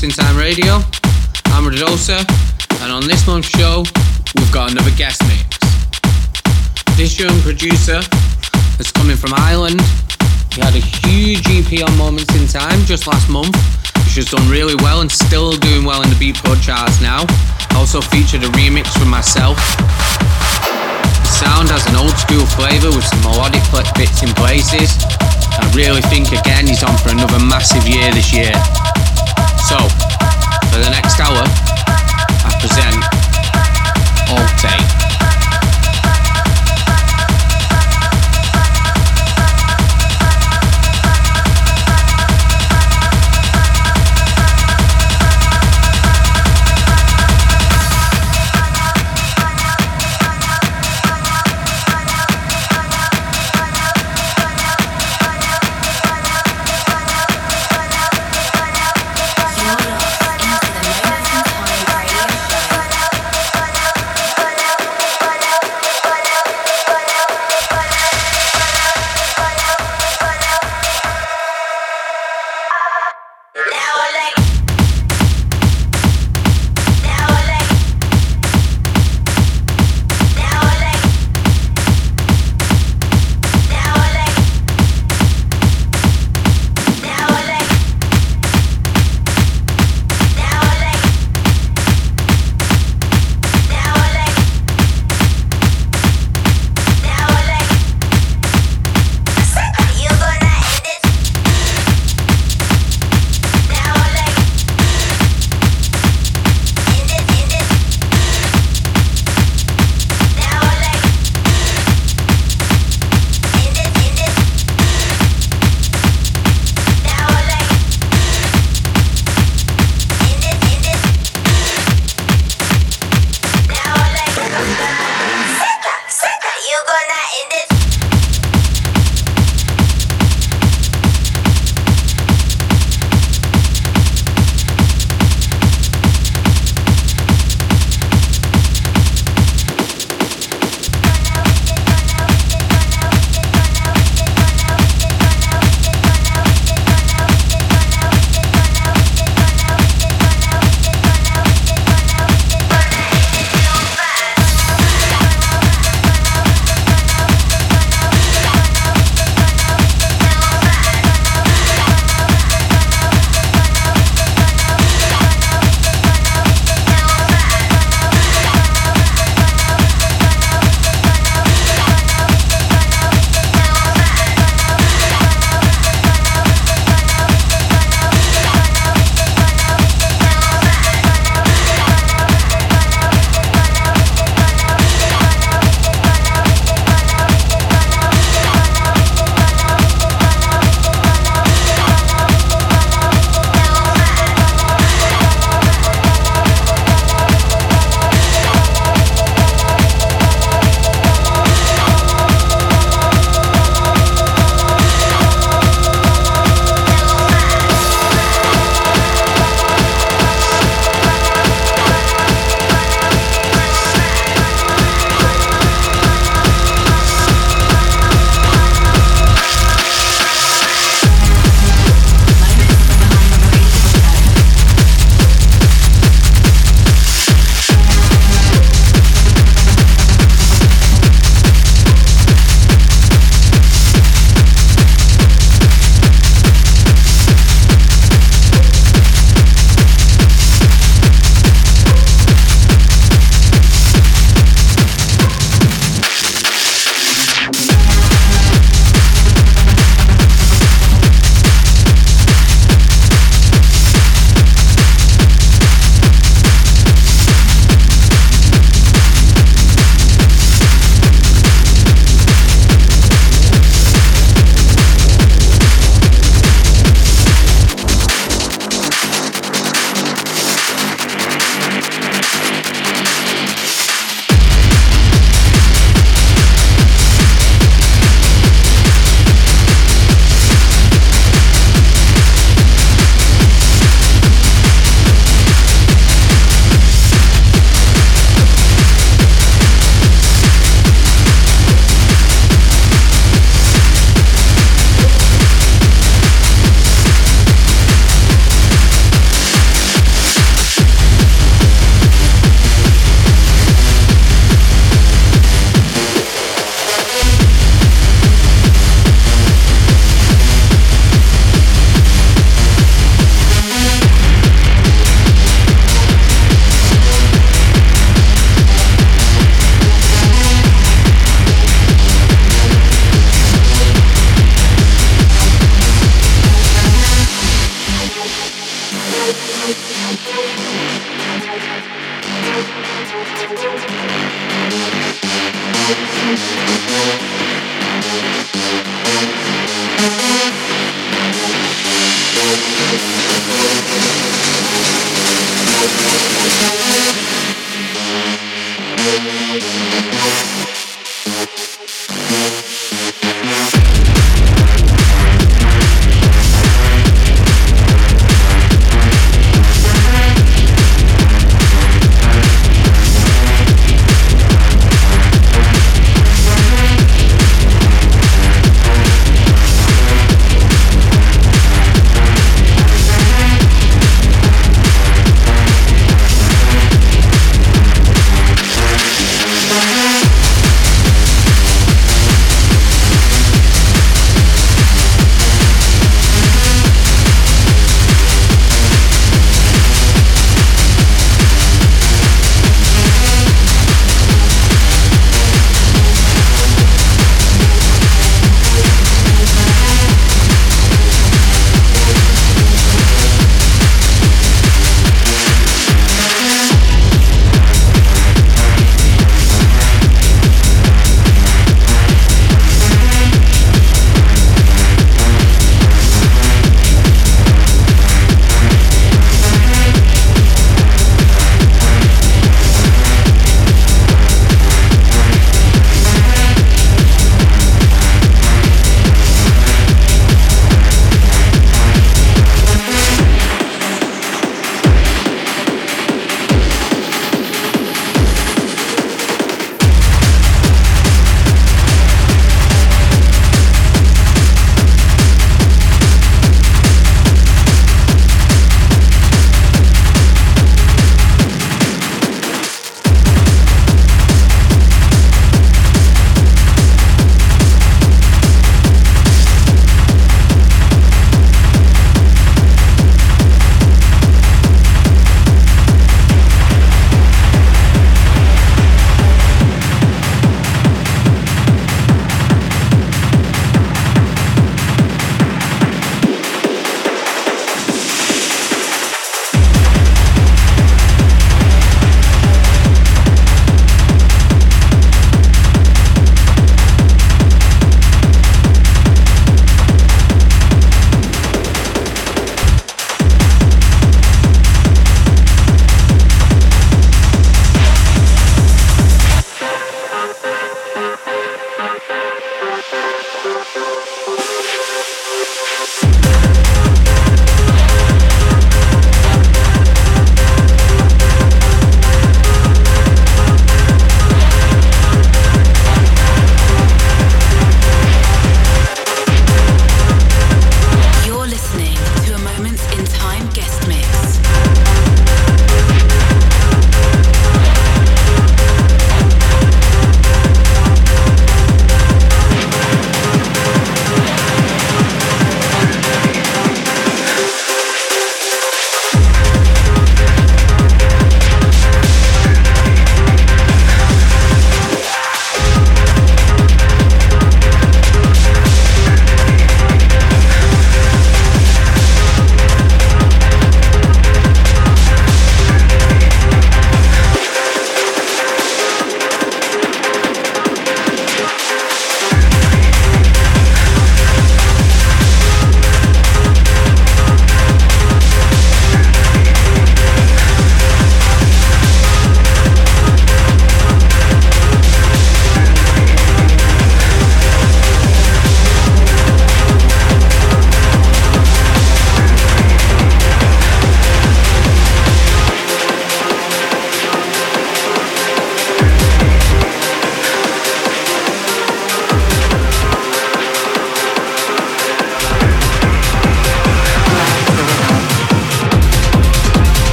Moments in Time Radio. I'm Radosa, and on this month's show, we've got another guest mix. This young producer is coming from Ireland. He had a huge EP on Moments in Time just last month, which has done really well and still doing well in the Beatport charts now. Also featured a remix from myself. The sound has an old school flavour with some melodic bits in places. I really think again he's on for another massive year this year. So, for the next hour, I present Alte. You're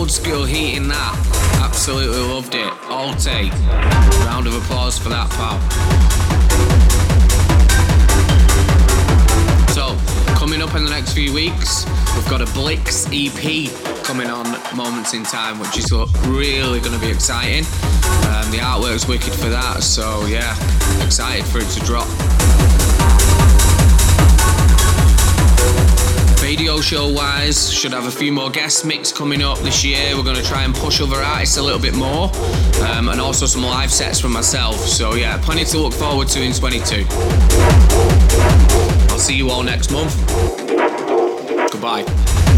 old school heating that. Absolutely loved it. All take. Round of applause for that, pal. So, coming up in the next few weeks, we've got a Blix EP coming on Moments in Time, which is really going to be exciting. Um, the artwork's wicked for that, so yeah, excited for it to drop. Radio show wise, should have a few more guest mix coming up this year. We're going to try and push other artists a little bit more, um, and also some live sets from myself. So yeah, plenty to look forward to in 22. I'll see you all next month. Goodbye.